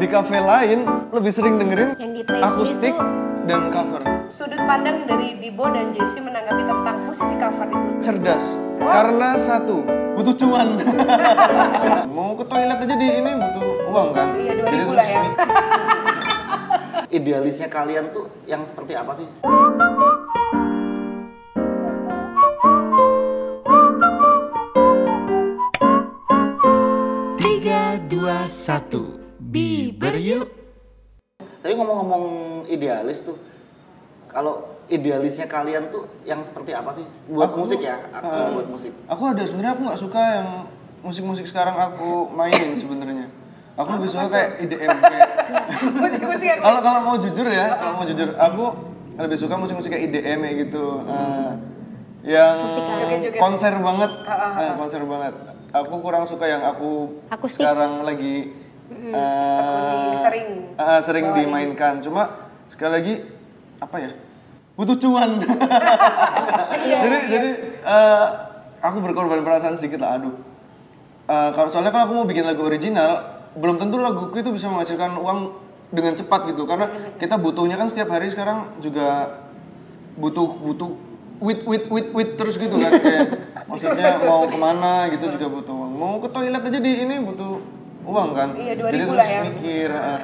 di cafe lain lebih sering dengerin Yang di akustik dan cover. Sudut pandang dari Dibo dan Jesse menanggapi tentang musisi cover itu. Cerdas. Karena satu, butuh cuan. Mau ke toilet aja di ini butuh uang kan? Iya, 2000 Jadi lah ya. Idealisnya kalian tuh yang seperti apa sih? Tiga, dua, satu, Biber yuk. Tapi ngomong-ngomong idealis tuh, kalau idealisnya kalian tuh yang seperti apa sih? Buat Aku- musik ya, aku Ah. buat musik. Aku ada sebenarnya aku nggak suka yang musik-musik sekarang aku mainin sebenarnya. Aku lebih suka kayak IDM kayak Musik-musik yang kalau kalau mau jujur ya, kalau mau jujur aku lebih suka musik-musik kayak IDM kayak gitu. Eh, yang Joget-joget. konser banget, eh, konser banget. Aku kurang suka yang aku sekarang lagi eh, tekuni sering. eh, sering dimainkan. Cuma sekali lagi apa ya? Butuh cuan. jadi jadi eh, aku berkorban perasaan sedikit lah. Aduh. Eh, kalau soalnya kalau aku mau bikin lagu original, belum tentu laguku itu bisa menghasilkan uang dengan cepat gitu. Karena kita butuhnya kan setiap hari sekarang juga butuh butuh wit wit wit wit terus gitu kan kayak maksudnya mau ke mana gitu juga butuh uang mau ke toilet aja di ini butuh uang kan Iya, 2000 jadi lah terus ya. mikir ah.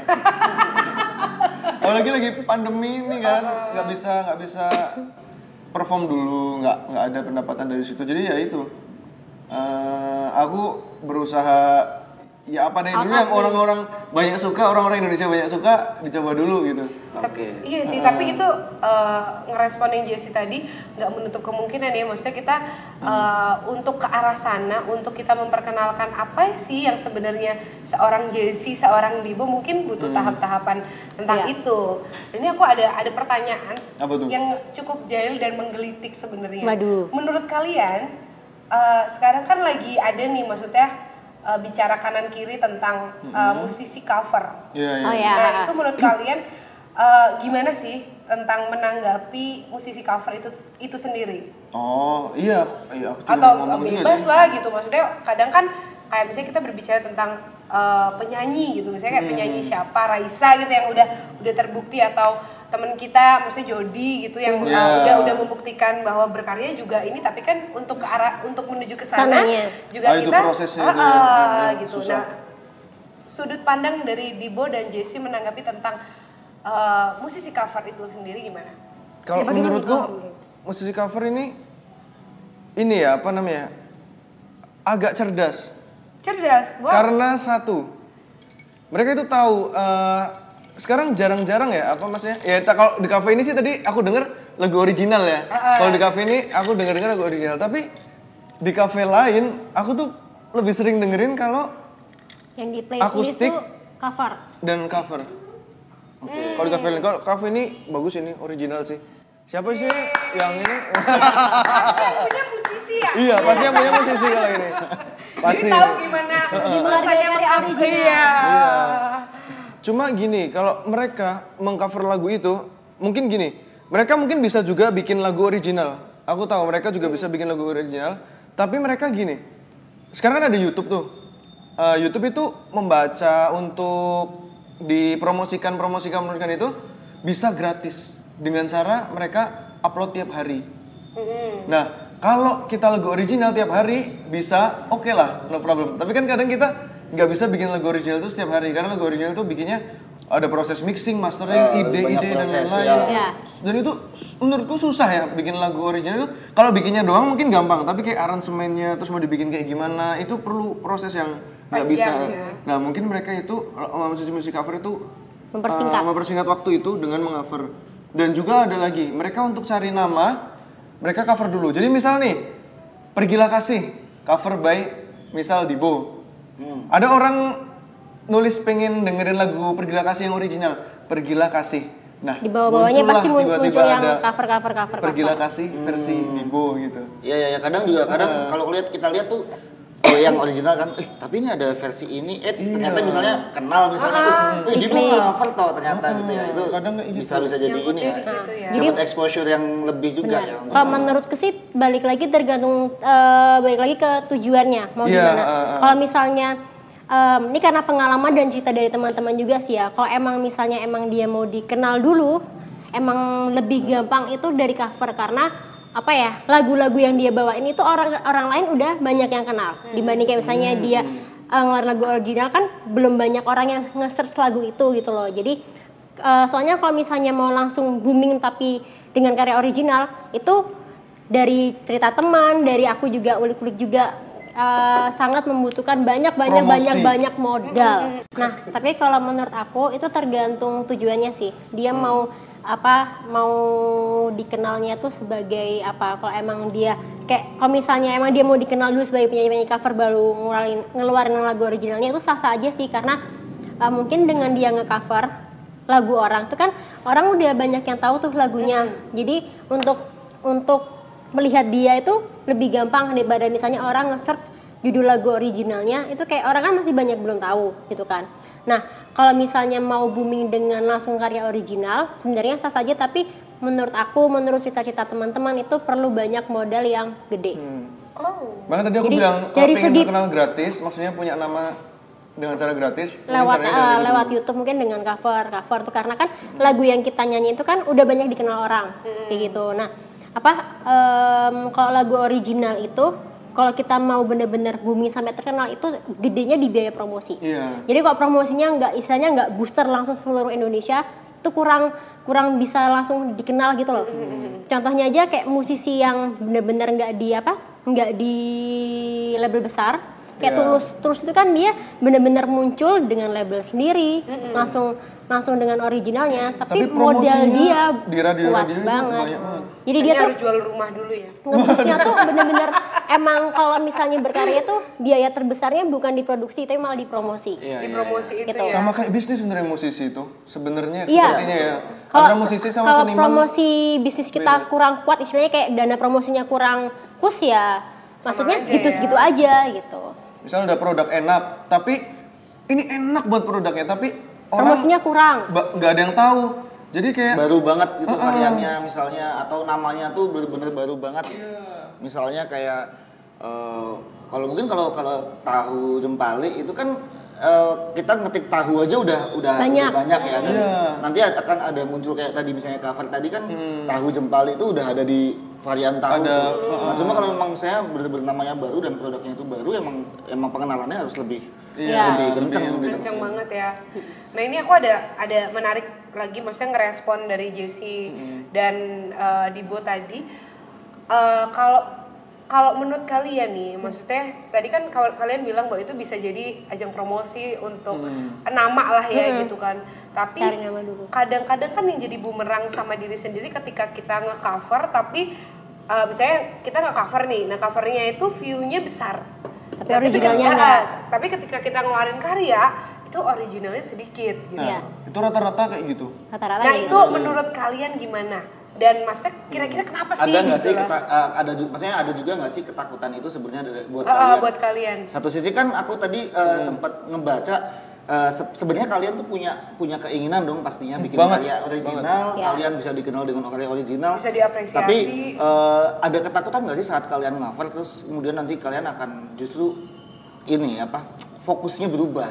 apalagi lagi pandemi ini kan nggak bisa nggak bisa perform dulu nggak nggak ada pendapatan dari situ jadi ya itu Eh, aku berusaha ya apa dulu yang orang-orang banyak suka orang-orang Indonesia banyak suka dicoba dulu gitu Oke. Iya sih, tapi itu eh, ngeresponin Jesse tadi nggak menutup kemungkinan ya. Maksudnya kita eh, untuk ke arah sana, untuk kita memperkenalkan apa sih yang sebenarnya seorang Jesse, seorang Dibo mungkin butuh tahap-tahapan tentang Iya. itu. Dan ini aku ada ada pertanyaan Apa tuh? yang cukup jahil dan menggelitik sebenarnya. Waduh. Menurut kalian eh, sekarang kan lagi ada nih, maksudnya eh, bicara kanan kiri tentang eh, musisi cover. Iya, iya. Oh ya. Nah itu menurut kalian eh, gimana sih tentang menanggapi musisi cover itu itu sendiri? Oh iya, iya aku juga Atau bebas lah gitu maksudnya kadang kan kayak misalnya kita berbicara tentang eh, penyanyi gitu misalnya kayak penyanyi Hmm. siapa Raisa gitu yang udah udah terbukti atau temen kita maksudnya Jody gitu yang eh, Iya. udah udah membuktikan bahwa berkarya juga ini tapi kan untuk ke arah untuk menuju ke sana Sananya. juga Ah, itu kita prosesnya itu ya. ah, Ah, gitu susah. nah sudut pandang dari Dibo dan Jesse menanggapi tentang eh, musisi cover itu sendiri gimana? Kalau menurutku musisi cover ini ini ya apa namanya agak cerdas Cerdas, wow. karena satu mereka itu tahu eh, sekarang jarang-jarang ya apa maksudnya ya kalau di cafe ini sih tadi aku denger lagu original ya kalau di cafe ini aku denger lagu original tapi di cafe lain aku tuh lebih sering dengerin kalau Yang di playlist Akustik. tuh cover. dan cover. Kalau di cafe lain, kalau cafe ini bagus ini original sih. Siapa sih yang ini? punya musisi ya? iya, pasti yang punya musisi kalau ini. Pasti. Jadi tahu gimana rasanya dari mengupgrade. original. Iya. Cuma gini, kalau mereka mengcover lagu itu, mungkin gini, mereka mungkin bisa juga bikin lagu original. Aku tahu mereka juga bisa bikin lagu original, tapi mereka gini. Sekarang kan ada YouTube tuh. Eh, YouTube itu membaca untuk dipromosikan, promosikan, promosikan itu bisa gratis dengan cara mereka upload tiap hari. Nah, kalau kita lagu original tiap hari bisa oke lah, no problem. Tapi kan kadang kita nggak bisa bikin lagu original itu setiap hari karena lagu original itu bikinnya ada proses mixing, mastering, Ya, ide-ide banyak dan lain-lain. ya. Ya. Dan itu menurutku susah ya bikin lagu original itu. Kalau bikinnya doang mungkin gampang, tapi kayak aransemennya terus mau dibikin kayak gimana itu perlu proses yang nggak bisa. Ya. Nah mungkin mereka itu eh, musisi-musisi cover itu Mempersingkat. eh, mempersingkat waktu itu dengan mengover. Dan juga ada lagi mereka untuk cari nama mereka cover dulu. Jadi misal nih Pergilah Kasih cover by misal Dibo. Ada orang nulis pengen dengerin lagu Pergilah Kasih yang original. Pergilah Kasih. Nah, Di bawah-bawahnya pasti mun- tiba-tiba muncul yang ada cover cover cover. Pergilah cover. Kasih versi Dibo gitu. Iya iya ya, kadang juga kadang kalau lihat kita lihat tuh oh, yang original kan, eh tapi ini ada versi ini, eh ternyata misalnya kenal misalnya, oh, eh dia mau Diklik. cover tau ternyata gitu ya itu kadang bisa bisa jadi ini ya, ya. dapat exposure yang lebih juga ya. Kalau menurutku sih balik lagi tergantung eh, balik lagi ke tujuannya mau Iya, gimana. eh. Kalau misalnya em, ini karena pengalaman dan cerita dari teman-teman juga sih ya. Kalau emang misalnya emang dia mau dikenal dulu, emang lebih gampang itu dari cover karena apa ya? Lagu-lagu yang dia bawain itu orang orang lain udah banyak yang kenal. Dibanding kayak misalnya dia eh, ngeluarin lagu original kan belum banyak orang yang nge-search lagu itu gitu loh. Jadi eh, soalnya kalau misalnya mau langsung booming tapi dengan karya original itu dari cerita teman dari aku juga ulik-ulik juga eh, sangat membutuhkan banyak banyak Promosi. banyak banyak modal. Nah, tapi kalau menurut aku itu tergantung tujuannya sih. Dia mau apa mau dikenalnya tuh sebagai apa? Kalau emang dia kayak kalau misalnya emang dia mau dikenal dulu sebagai penyanyi-penyanyi cover baru ngeluarin ngeluarin lagu originalnya itu sah-sah aja sih. Karena uh, mungkin dengan dia nge-cover lagu orang tuh kan orang udah banyak yang tahu tuh lagunya. Jadi untuk untuk melihat dia itu lebih gampang daripada misalnya orang nge-search judul lagu originalnya. Itu kayak orang kan masih banyak belum tahu gitu kan nah kalau misalnya mau booming dengan langsung karya original sebenarnya sah saja tapi menurut aku menurut cerita-cerita teman-teman itu perlu banyak modal yang gede Oh. Bahkan tadi aku Jadi, bilang kalau dari pengen segi- terkenal gratis, maksudnya punya nama dengan cara gratis. lewat eh, dari dulu. lewat YouTube mungkin dengan cover cover tuh karena kan lagu yang kita nyanyi itu kan udah banyak dikenal orang kayak gitu nah apa em, kalau lagu original itu kalau kita mau bener-bener booming sampai terkenal itu gedenya di biaya promosi. Iya. jadi kalau promosinya nggak istilahnya nggak booster langsung seluruh Indonesia itu kurang kurang bisa langsung dikenal gitu loh. Contohnya aja kayak musisi yang bener-bener nggak di apa nggak di label besar kayak Iya. tulus tulus itu kan dia bener-bener muncul dengan label sendiri langsung langsung dengan originalnya tapi, Tapi modal dia di kuat itu banget jadi dia Kayaknya tuh harus jual rumah dulu ya. ngebusnya tuh bener-bener emang kalau misalnya berkarya tuh biaya terbesarnya bukan di produksi tapi malah di promosi Iya, di iya, promosi itu Gitu. ya. Sama kayak bisnis sebenarnya musisi itu. Sebenarnya Iya. sepertinya ya. Kalau musisi sama kalau seniman. promosi bisnis kita kurang kuat, istilahnya kayak dana promosinya kurang push ya, maksudnya aja segitu-segitu ya. aja gitu. Misalnya udah produk enak, tapi ini enak buat produknya, tapi orang Promosinya kurang. nggak ada yang tahu. Jadi kayak baru banget gitu variannya misalnya atau namanya tuh bener-bener baru banget misalnya kayak eh, kalau mungkin kalau kalau tahu jempali itu kan eh, kita ngetik tahu aja udah udah Banyak. udah banyak ya dan Iya. nanti akan ada muncul kayak tadi misalnya cover tadi kan tahu jempali itu udah ada di varian tahu Ada, nah, cuma kalau memang saya bener-bener namanya baru dan produknya itu baru emang emang pengenalannya harus lebih Iya. lebih kenceng gitu kenceng banget ya. Nah ini aku ada ada menarik lagi, maksudnya ngerespon dari Jesse dan eh, Dibo tadi. Eh, Kalau kalau menurut kalian nih, maksudnya tadi kan kal- kalian bilang bahwa itu bisa jadi ajang promosi untuk nama lah ya gitu kan. Tapi kadang-kadang kan yang jadi bumerang sama diri sendiri ketika kita nge-cover tapi eh, misalnya kita nge-cover nih, nah covernya itu view-nya besar. Tapi originalnya ketika- enggak. Tapi ketika kita ngeluarin karya, itu originalnya sedikit gitu. Iya. itu rata-rata kayak gitu. Rata-rata Nah itu gitu. menurut kalian gimana? Dan maksudnya kira-kira kenapa sih? ada nggak gitu sih keta- eh, ada juga maksudnya ada juga nggak sih ketakutan itu sebenarnya buat Ah, ah, kalian buat kalian. satu sisi kan aku tadi uh, sempat ngebaca uh, se- sebenarnya kalian tuh punya punya keinginan dong pastinya bikin Banget, karya original banget. Ya. kalian bisa dikenal dengan karya original Bisa diapresiasi. tapi uh, ada ketakutan nggak sih saat kalian cover terus kemudian nanti kalian akan justru ini apa fokusnya berubah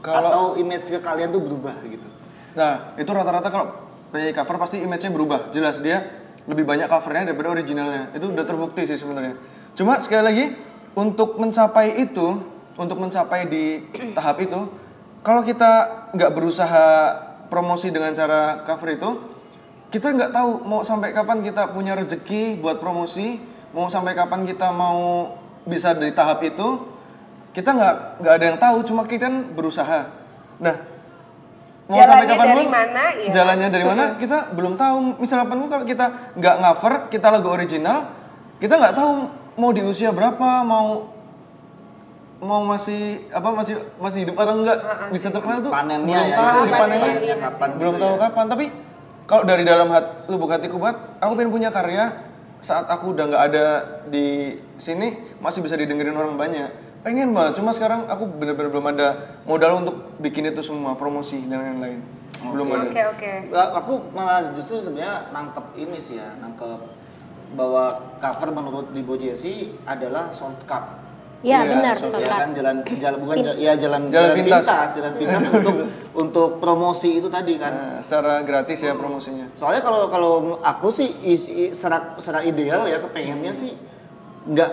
Kalau- atau image ke kalian tuh berubah gitu Nah, itu rata-rata kalau penyanyi cover pasti image-nya berubah. Jelas dia lebih banyak covernya daripada originalnya. Itu udah terbukti sih sebenarnya. Cuma sekali lagi untuk mencapai itu, untuk mencapai di tahap itu, kalau kita nggak berusaha promosi dengan cara cover itu, kita nggak tahu mau sampai kapan kita punya rezeki buat promosi, mau sampai kapan kita mau bisa di tahap itu, kita nggak nggak ada yang tahu. Cuma kita kan berusaha. Nah, mau sampai Jalannya kapan dari pun, mana, ya. jalannya dari mana? Kita belum tahu. Misalnya pun kalau kita nggak cover kita lagu original kita nggak tahu mau di usia berapa mau mau masih apa masih masih hidup atau enggak bisa terkenal tuh. Panennya belum ya tahu di panennya. panennya kapan belum gitu tahu ya. kapan. Tapi kalau dari dalam hat, lubuk hatiku buat aku pengen punya karya saat aku udah nggak ada di sini masih bisa didengerin orang banyak pengen banget cuma sekarang aku bener-bener belum ada modal untuk bikin itu semua promosi dan lain-lain belum ada Oke oke. Ya, aku malah justru sebenarnya nangkep ini sih ya, nangkep bahwa cover menurut Libo Jesse adalah shortcut Iya, Iya, benar, shortcut. ya kan jalan jalan bukan ja- ya jalan Jalan pintas. jalan pintas untuk untuk promosi itu tadi kan Nah, secara gratis ya promosinya. soalnya kalau kalau aku sih secara secara ideal ya kepengennya sih nggak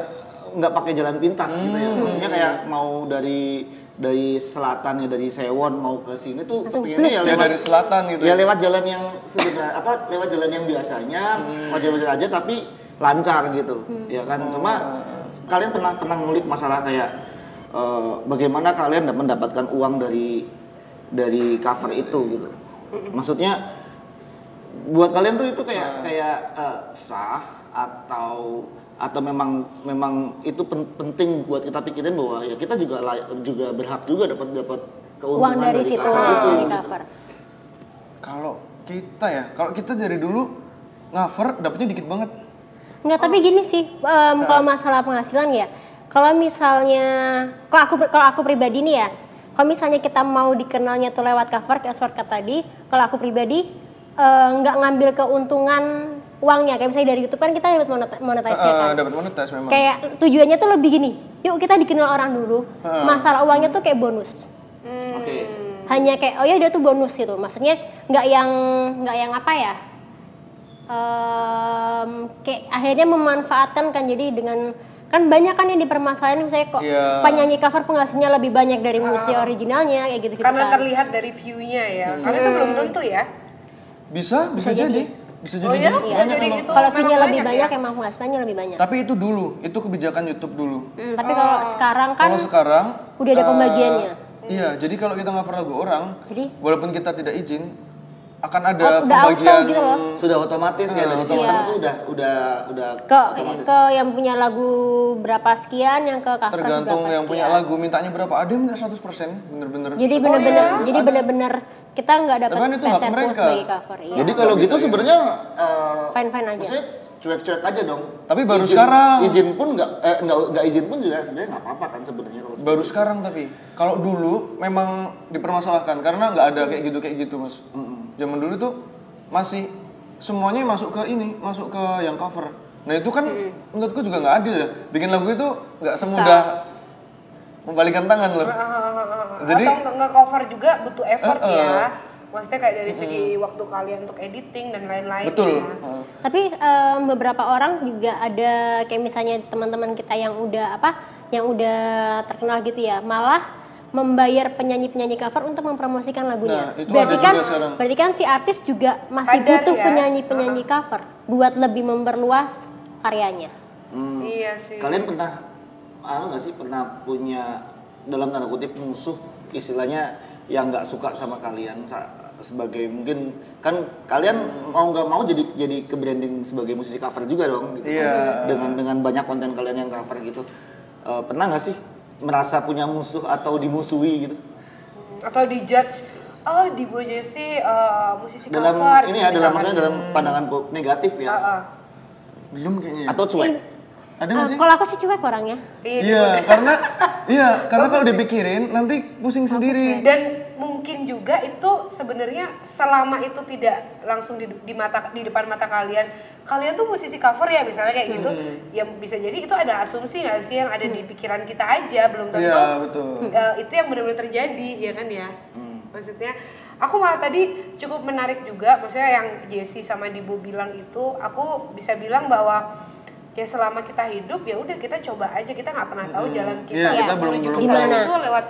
nggak pakai jalan pintas gitu ya. Maksudnya kayak mau dari dari selatan ya dari Sewon mau ke sini tuh kepengennya ya Ya lewat dari selatan gitu. ya lewat jalan yang sebenarnya apa lewat jalan yang biasanya wajar-wajar aja tapi lancar gitu. Ya kan cuma kalian pernah pernah ngulik masalah kayak eh, bagaimana kalian dapat mendapatkan uang dari dari cover itu gitu. Maksudnya buat kalian tuh itu kayak kayak eh, sah atau atau memang memang itu pen- penting buat kita pikirin bahwa ya kita juga lay- juga berhak juga dapat dapat keuntungan Uang dari situ, cover itu dari gitu. cover. Kalau kita ya, kalau kita dari dulu cover dapetnya dikit banget. Enggak, tapi gini sih, em, kalau masalah penghasilan ya, kalau misalnya, kalau aku kalau aku pribadi nih ya, kalau misalnya kita mau dikenalnya tuh lewat cover kayak shortcut tadi, kalau aku pribadi eh, nggak ngambil keuntungan uangnya, kayak misalnya dari YouTube kan kita dapat monet- monetisasi Eh, kan. dapat monetis memang. Kayak tujuannya tuh lebih gini, yuk kita dikenal orang dulu, Heeh. masalah uangnya tuh kayak bonus oke hanya kayak oh ya dia tuh bonus gitu maksudnya nggak yang nggak yang apa ya Em, kayak akhirnya memanfaatkan kan jadi dengan kan banyak kan yang dipermasalahin misalnya kok Iya. penyanyi cover penghasilnya lebih banyak dari musisi originalnya kayak gitu gitu Karena kan terlihat dari view-nya ya. Karena itu belum tentu ya. Bisa, bisa, Bisa jadi. jadi. Bisa jadi. Oh iya? gitu. Bisa Banyak jadi gitu. kalau view-nya lebih banyak banyak ya? emang penghasilannya lebih banyak Tapi itu dulu, itu kebijakan YouTube dulu. Hmm, tapi kalau sekarang kan Kalau sekarang udah ada eh, pembagiannya. Iya, jadi kalau kita cover lagu orang, Jadi? walaupun kita tidak izin, akan ada Oh, udah auto pembagian gitu loh. sudah otomatis ya dari sistem Iya. tuh udah udah udah ke otomatis. ke yang punya lagu berapa sekian yang ke cover tergantung berapa yang punya sekian. lagu mintanya berapa. Ada yang minta 100%, bener-bener. jadi bener-bener jadi bener-bener kita nggak dapat kan spesial mereka. sebagai cover iya. Jadi kalau gitu ya. sebenarnya eh, fine fine aja maksudnya cuek-cuek aja dong. Tapi baru Izin- sekarang. Izin pun nggak eh, nggak nggak izin pun juga sebenarnya nggak apa-apa kan sebenarnya kalau Baru sekarang tapi, kalau dulu memang dipermasalahkan karena nggak ada kayak gitu kayak gitu mas. Zaman dulu tuh masih semuanya masuk ke ini, masuk ke yang cover. Nah itu kan menurutku juga nggak adil ya. Bikin lagu itu nggak semudah membalikan tangan loh. Jadi- atau nge-cover juga butuh effort Eh, eh. ya. Maksudnya kayak dari segi waktu kalian untuk editing dan lain-lain. Betul. ya. Heeh. tapi em, beberapa orang juga ada kayak misalnya teman-teman kita yang udah apa yang udah terkenal gitu ya malah membayar penyanyi-penyanyi cover untuk mempromosikan lagunya. Nah, itu berarti ada kan juga sekarang. berarti kan si artis juga masih Sadar butuh ya. penyanyi-penyanyi cover buat lebih memperluas karyanya. Hmm. Iya sih. Kalian pernah anu nggak sih pernah punya dalam tanda kutip musuh istilahnya yang nggak suka sama kalian sa- sebagai mungkin kan kalian mau nggak mau jadi jadi ke branding sebagai musisi cover juga dong gitu Iya. dengan dengan banyak konten kalian yang cover gitu Eh, pernah nggak sih merasa punya musuh atau dimusuhi gitu Atau dijudge oh di Bu Jessi eh, musisi dalam cover. ini ya dalam maksudnya dalam pandangan negatif ya Heeh. Belum kayaknya. ya. atau cuek Ada nggak sih? kalau aku sih cuek orangnya. Iya, Iya, karena iya, karena kalau dipikirin nanti pusing sendiri. Dan mungkin juga itu sebenarnya selama itu tidak langsung di, di mata di depan mata kalian, kalian tuh musisi cover ya misalnya kayak gitu, ya bisa jadi itu ada asumsi nggak sih yang ada di pikiran kita aja belum tentu Iya, betul. eh, itu yang benar-benar terjadi ya kan ya. Maksudnya aku malah tadi cukup menarik juga, maksudnya yang Jesse sama Dibu bilang itu, aku bisa bilang bahwa ya selama kita hidup ya udah kita coba aja. Kita nggak pernah tahu jalan kita Iya, kita menuju belum- ke belum sana itu lewat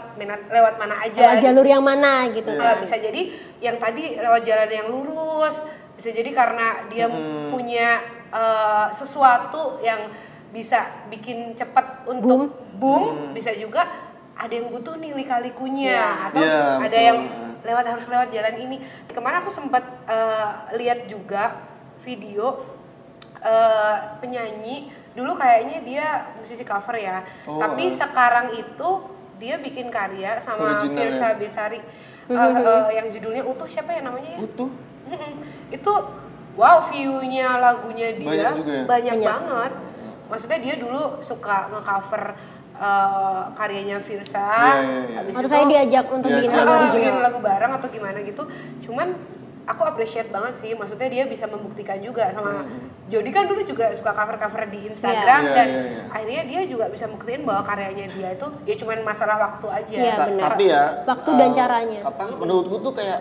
lewat mana aja Lewat jalur yang mana gitu. Nah, kan. bisa. Jadi yang tadi lewat jalan yang lurus, bisa jadi karena dia punya eh, sesuatu yang bisa bikin cepat untuk boom, bisa juga ada yang butuh nih lika-likunya. Atau Iya, ada betul. yang lewat harus lewat jalan ini. Kemarin aku sempat eh, lihat juga video eh, penyanyi dulu kayaknya dia musisi cover ya, Oh, tapi eh. sekarang itu dia bikin karya sama Original Firsa ya? Besari eh, eh, yang judulnya utuh siapa ya namanya ya? Utuh. Itu wow view-nya lagunya dia Banyak juga ya? banyak Banyak. banget. Maksudnya dia dulu suka nge-cover eh, karyanya Firsa. Iya, iya, iya. habis Atau itu- saya diajak untuk bikin lagu original. bikin lagu bareng atau gimana gitu. Cuman aku appreciate banget sih maksudnya dia bisa membuktikan juga sama Hmm. Jody kan dulu juga suka cover-cover di Instagram Iya, dan iya, iya. akhirnya dia juga bisa buktiin bahwa karyanya dia itu ya cuman masalah waktu aja Ta- benar. Tapi ya Waktu dan eh, caranya. Apa menurutku tuh kayak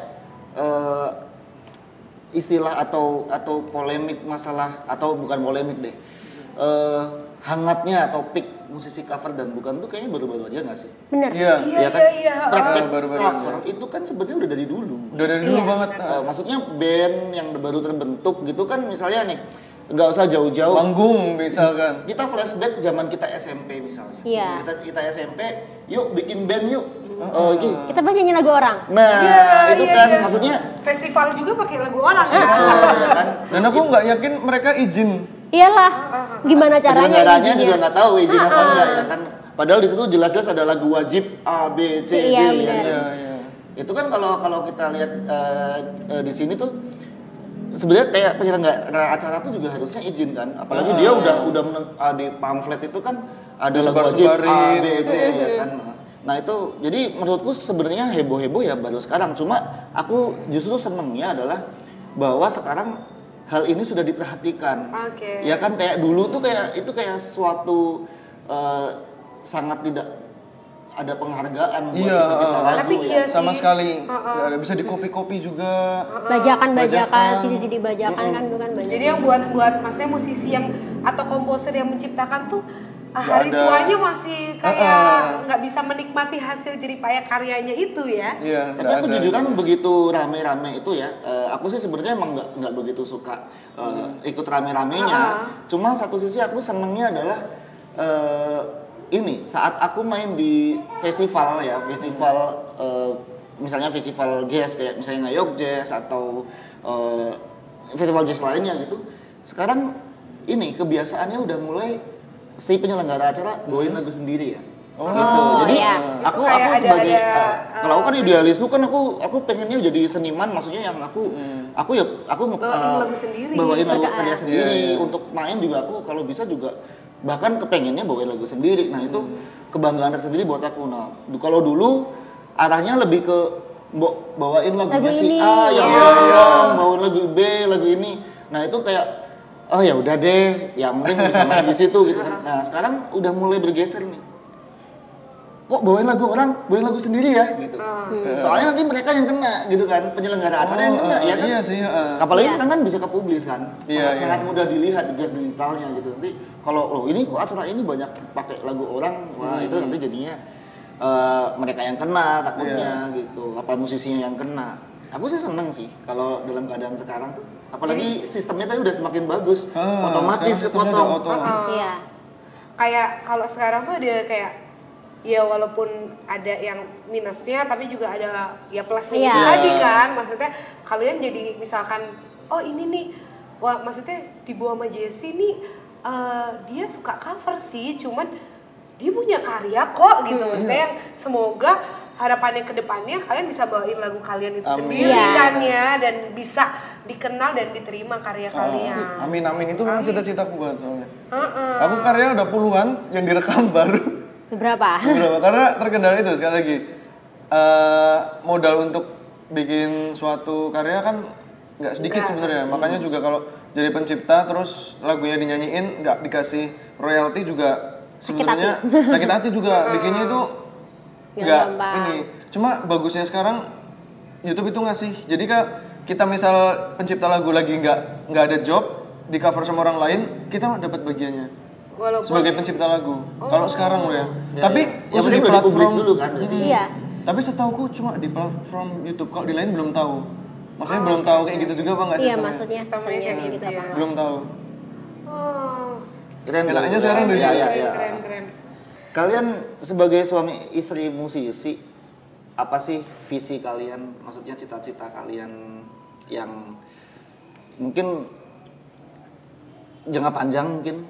eh, istilah atau atau polemik masalah atau bukan polemik deh. eh, hangatnya topik musisi cover dan bukan tuh kayaknya baru-baru aja nggak sih? Bener. Iya. Iya, Ya kan? iya, iya. Praktek Ah, baru-baru cover aja. itu kan sebenarnya udah dari dulu. Udah dari dulu Iya. banget. Eh, maksudnya band yang baru terbentuk gitu kan misalnya nih nggak usah jauh-jauh Panggung misalkan. kita flashback zaman kita SMP misalnya. Iya. Kita kita SMP, yuk bikin band yuk. Oh, iki. Kita pasti nyanyi lagu orang. Nah, Iya, itu iya, kan iya. maksudnya festival juga pakai lagu orang ya kan. Dan aku nggak yakin mereka izin. Iyalah. Gimana caranya? Izinnya? juga nggak tahu izin apa enggak ya kan. Padahal di situ jelas-jelas ada lagu wajib A B C D Iya, ya. iya. Itu kan kalau kalau kita lihat eh, eh, di sini tuh sebenarnya kayak penyelenggara acara tuh juga harusnya izin kan. Apalagi dia udah udah men- ah, di pamflet itu kan ada lagu wajib A B C gitu. ya kan. Nah itu jadi menurutku sebenarnya heboh-heboh ya baru sekarang. Cuma aku justru senengnya adalah bahwa sekarang hal ini sudah diperhatikan. Oke. Ya kan kayak dulu tuh kayak itu kayak suatu eh, sangat tidak ada penghargaan buat Iya, pencipta uh, lagu Tapi ya. iya Sama sih. sekali. Nggak ada. Bisa di copy-copy juga. Bajakan-bajakan, Bajakan. CD-CD bajakan kan dulu kan banyak. Jadi yang buat buat maksudnya musisi yang atau komposer yang menciptakan tuh hari ada. tuanya masih kayak nggak bisa menikmati hasil jeripaya karyanya itu ya. Iya, Tapi aku ada. jujur kan begitu rame-rame itu ya, eh, aku sih sebenarnya emang nggak nggak begitu suka eh, ikut rame-ramenya. Ah. Cuma satu sisi aku senengnya adalah eh, ini saat aku main di festival ya, festival eh, misalnya festival jazz kayak misalnya Ngayog Jazz atau eh, festival jazz lainnya gitu. Sekarang ini kebiasaannya udah mulai si penyelenggara acara bawain lagu sendiri ya. Oh. gitu. Jadi iya. aku Itu kayak aku ada- sebagai ada, eh, kalau aku kan idealisku kan aku aku pengennya jadi seniman maksudnya yang aku aku ya aku nge- Bawain eh, lagu sendiri. bawain lagu Mereka- karya ah. sendiri Iya, iya. untuk main juga aku kalau bisa juga bahkan kepengennya bawain lagu sendiri nah itu kebanggaan tersendiri buat aku nah du- kalau dulu arahnya lebih ke bo- bawain lagunya Lagu si ini, A yang ya. seneng bawain lagu B lagu ini nah itu kayak oh ya udah deh yang penting bisa main di situ gitu kan nah sekarang udah mulai bergeser nih kok bawain lagu orang, bawain lagu sendiri ya gitu. Soalnya nanti mereka yang kena gitu kan, penyelenggara acara yang kena Oh, ya kan. Iya sih. uh. Apalagi Iya. sekarang kan bisa ke publis kan, Iya, sangat, iya. sangat mudah dilihat di digitalnya gitu. Nanti kalau oh ini kok acara ini banyak pakai lagu orang, wah itu nanti jadinya eh, mereka yang kena takutnya gitu, apa musisinya yang kena. Aku sih seneng sih kalau dalam keadaan sekarang tuh, apalagi sistemnya tadi udah semakin bagus, Ah, otomatis kepotong. auto. Iya. Kayak kalau sekarang tuh ada kayak ya walaupun ada yang minusnya tapi juga ada ya plusnya Iya. itu Iya. tadi kan maksudnya kalian jadi misalkan oh ini nih wah maksudnya di bawah sama Jessie nih eh, dia suka cover sih cuman dia punya karya kok gitu Hmm, maksudnya iya. yang semoga harapannya ke depannya kalian bisa bawain lagu kalian itu Amin. sendiri Iya. kan ya dan bisa dikenal dan diterima karya kalian. Ah, Amin amin itu memang cita-citaku banget soalnya. Heeh. Aku karya udah puluhan yang direkam baru. Beberapa? Beberapa karena terkendala itu sekali lagi eh, modal untuk bikin suatu karya kan nggak sedikit sebenarnya. Makanya juga kalau jadi pencipta terus lagunya dinyanyiin nggak dikasih royalti juga sebenarnya sakit hati juga bikinnya itu Nggak ini. Cuma bagusnya sekarang YouTube itu ngasih. Jadi kak kita misal pencipta lagu lagi nggak nggak ada job di cover sama orang lain kita dapat bagiannya Walaupun sebagai pencipta lagu. Kalau sekarang lo ya. Ya, Tapi ya. khusus Yang di platform dulu kan, berarti. Iya. Tapi setauku cuma di platform YouTube. Kalau di lain belum tahu. Maksudnya belum tahu kayak gitu juga apa nggak Iya sistemnya? maksudnya Sistemnya kayak gitu gitu apa ya. Belum tahu. Oh, Keren. Enaknya sekarang udah Iya, iya, keren, iya. keren, keren. Kalian sebagai suami istri musisi, apa sih visi kalian? Maksudnya cita-cita kalian yang mungkin jangka panjang mungkin?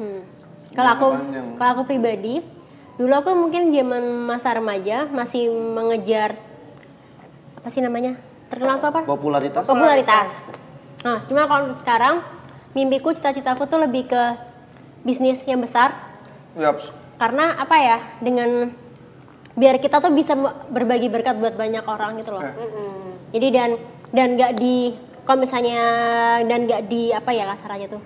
Hmm. Kalau aku, kalau aku pribadi, dulu aku mungkin zaman masa remaja masih mengejar apa sih namanya? Terkenal tuh apa? Popularitas? Popularitas. Nah, cuma kalau sekarang, mimpiku, cita-citaku tuh lebih ke bisnis yang besar. Yaps. Karena apa ya? Dengan biar kita tuh bisa berbagi berkat buat banyak orang gitu loh. Eh. Jadi dan dan nggak di kalau misalnya dan nggak di apa ya kasarannya tuh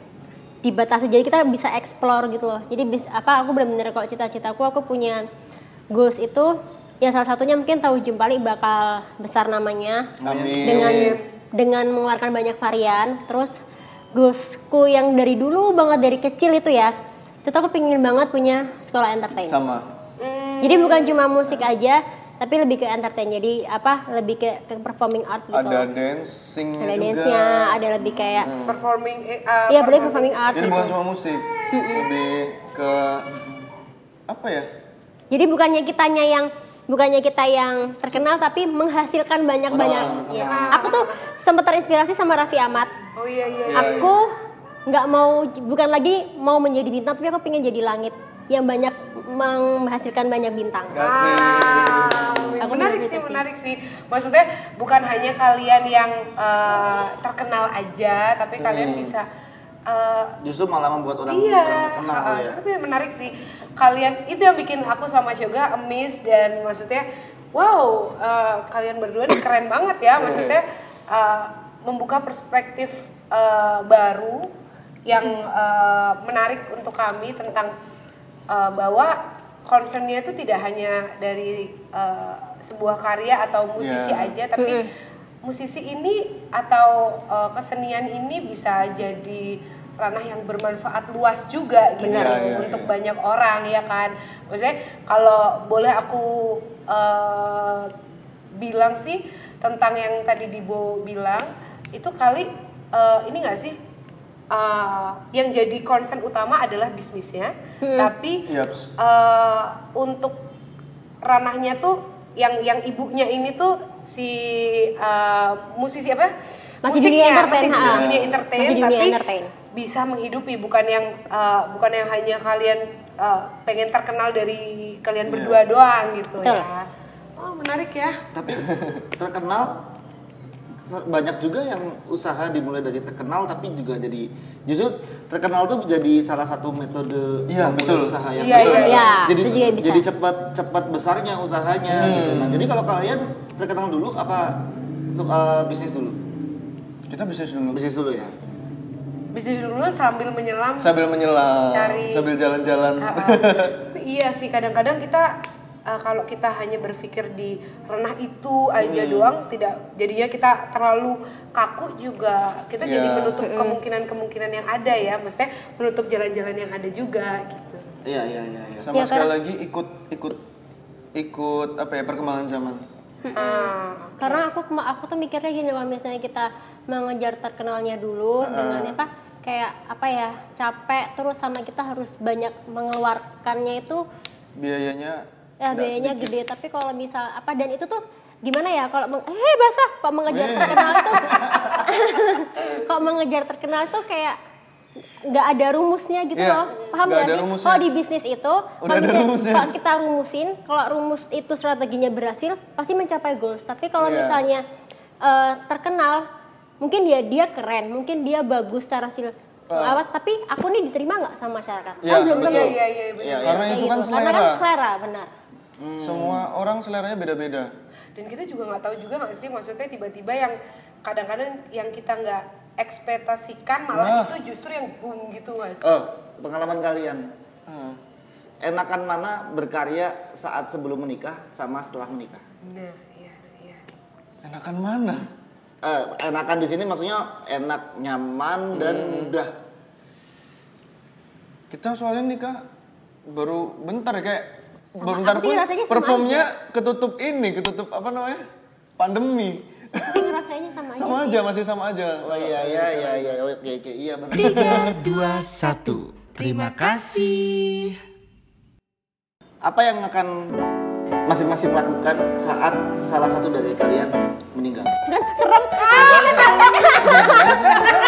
dibatasi jadi kita bisa explore gitu loh jadi bis apa aku benar-benar kalau cita-citaku aku punya goals itu ya salah satunya mungkin tahu jempali bakal besar namanya Amin. dengan dengan mengeluarkan banyak varian terus goalsku yang dari dulu banget dari kecil itu ya itu tuh aku pengen banget punya sekolah entertain. Sama. jadi bukan cuma musik aja tapi lebih ke entertain. Jadi apa lebih ke, ke performing art gitu Ada dancingnya ada juga. dance-nya ada lebih kayak performing eh, uh, iya boleh performing. art Jadi gitu. bukan cuma musik, lebih ke apa ya? jadi bukannya kitanya yang bukannya kita yang terkenal tapi menghasilkan banyak banyak ya. aku tuh sempat terinspirasi sama Raffi Ahmad. Oh iya iya. Aku nggak mau bukan lagi mau menjadi bintang tapi aku pengen jadi langit yang banyak menghasilkan banyak bintang Wow, Aku menarik melihat sih, menarik sih. Maksudnya bukan hanya kalian yang eh, terkenal aja, tapi kalian bisa eh, Justru malah membuat orang iya, orang kenal ha-ha. ya. tapi menarik sih. Kalian itu yang bikin aku sama Shoga amazed dan maksudnya wow, eh, kalian berdua nih keren banget ya. Maksudnya eh, membuka perspektif eh, baru yang eh, menarik untuk kami tentang eh, bahwa concernnya itu tidak hanya dari eh, sebuah karya atau musisi Yeah. aja, tapi musisi ini atau eh, kesenian ini bisa jadi ranah yang bermanfaat luas juga gitu Benar. Iya, iya, untuk iya. banyak orang ya kan. Maksudnya kalau boleh aku eh, bilang sih tentang yang tadi Dibo bilang itu kali eh, ini nggak sih eh, yang jadi concern utama adalah bisnisnya, tapi Yaps. eh, untuk ranahnya tuh yang yang ibunya ini tuh si eh, musisi apa? Masih dunia entertain, masih di ha. dunia entertain, Masih dunia tapi entertain. bisa menghidupi bukan yang eh, bukan yang hanya kalian eh, pengen terkenal dari kalian berdua doang gitu Betul. ya. Oh menarik ya. Tapi terkenal banyak juga yang usaha dimulai dari terkenal tapi juga jadi justru terkenal tuh jadi salah satu metode Iya, memulai betul. usaha yang Iya, betul. iya, iya. jadi Itu juga bisa. jadi cepat cepat besarnya usahanya gitu. Nah, jadi kalau kalian terkenal dulu apa eh, bisnis dulu? Kita bisnis dulu. Bisnis dulu ya. Bisnis dulu sambil menyelam. Sambil menyelam, Cari- sambil jalan-jalan. Ah. iya sih kadang-kadang kita eh, kalau kita hanya berpikir di ranah itu aja Hmm. doang tidak jadinya kita terlalu kaku juga kita jadi Iya. menutup kemungkinan-kemungkinan yang ada ya maksudnya menutup jalan-jalan yang ada juga gitu. Iya iya iya. iya. Sama Ya, sekali karena- lagi ikut ikut ikut apa ya perkembangan zaman. Ah, karena aku aku tuh mikirnya gini kalau misalnya kita mengejar terkenalnya dulu dengan apa kayak apa ya capek terus sama kita harus banyak mengeluarkannya itu Biayanya ya biayanya sedikit. gede tapi kalau misal apa dan itu tuh gimana ya? Kalau meng- eh basah! Kok mengejar terkenal itu kok mengejar terkenal itu kayak nggak ada rumusnya gitu Iya, loh. Paham nggak ada sih? kalau di bisnis itu kalau kita rumusin kalau rumus itu strateginya berhasil pasti mencapai goals. Tapi kalau Iya. misalnya eh, terkenal mungkin dia dia keren mungkin dia bagus secara sil apa tapi aku nih diterima nggak sama masyarakat? Iya, kan belum betul. tentu. Iya iya benar. Iya, Karena Kayak itu kan gitu. karena selera. kan selera benar Semua orang seleranya beda-beda. Dan kita juga nggak tahu juga nggak sih maksudnya tiba-tiba yang kadang-kadang yang kita nggak ekspektasikan malah Nah. itu justru yang boom gitu mas. Oh, pengalaman kalian. Hmm. Enakan mana berkarya saat sebelum menikah sama setelah menikah? Nah iya iya. Enakan mana? Eh, enakan di sini maksudnya enak, nyaman dan Hmm. mudah. Kita soalnya nikah baru bentar ya kayak baru bentar sih pun rasanya sama performnya ketutup ini, ketutup apa namanya? Pandemi. Tapi ngerasainnya sama aja. Sama aja, masih sama aja. Oh iya iya iya iya oke oke iya benar. Tiga, dua, satu. Terima kasih. Apa yang akan masing-masing lakukan saat salah satu dari kalian meninggal? Kan serem. Ah,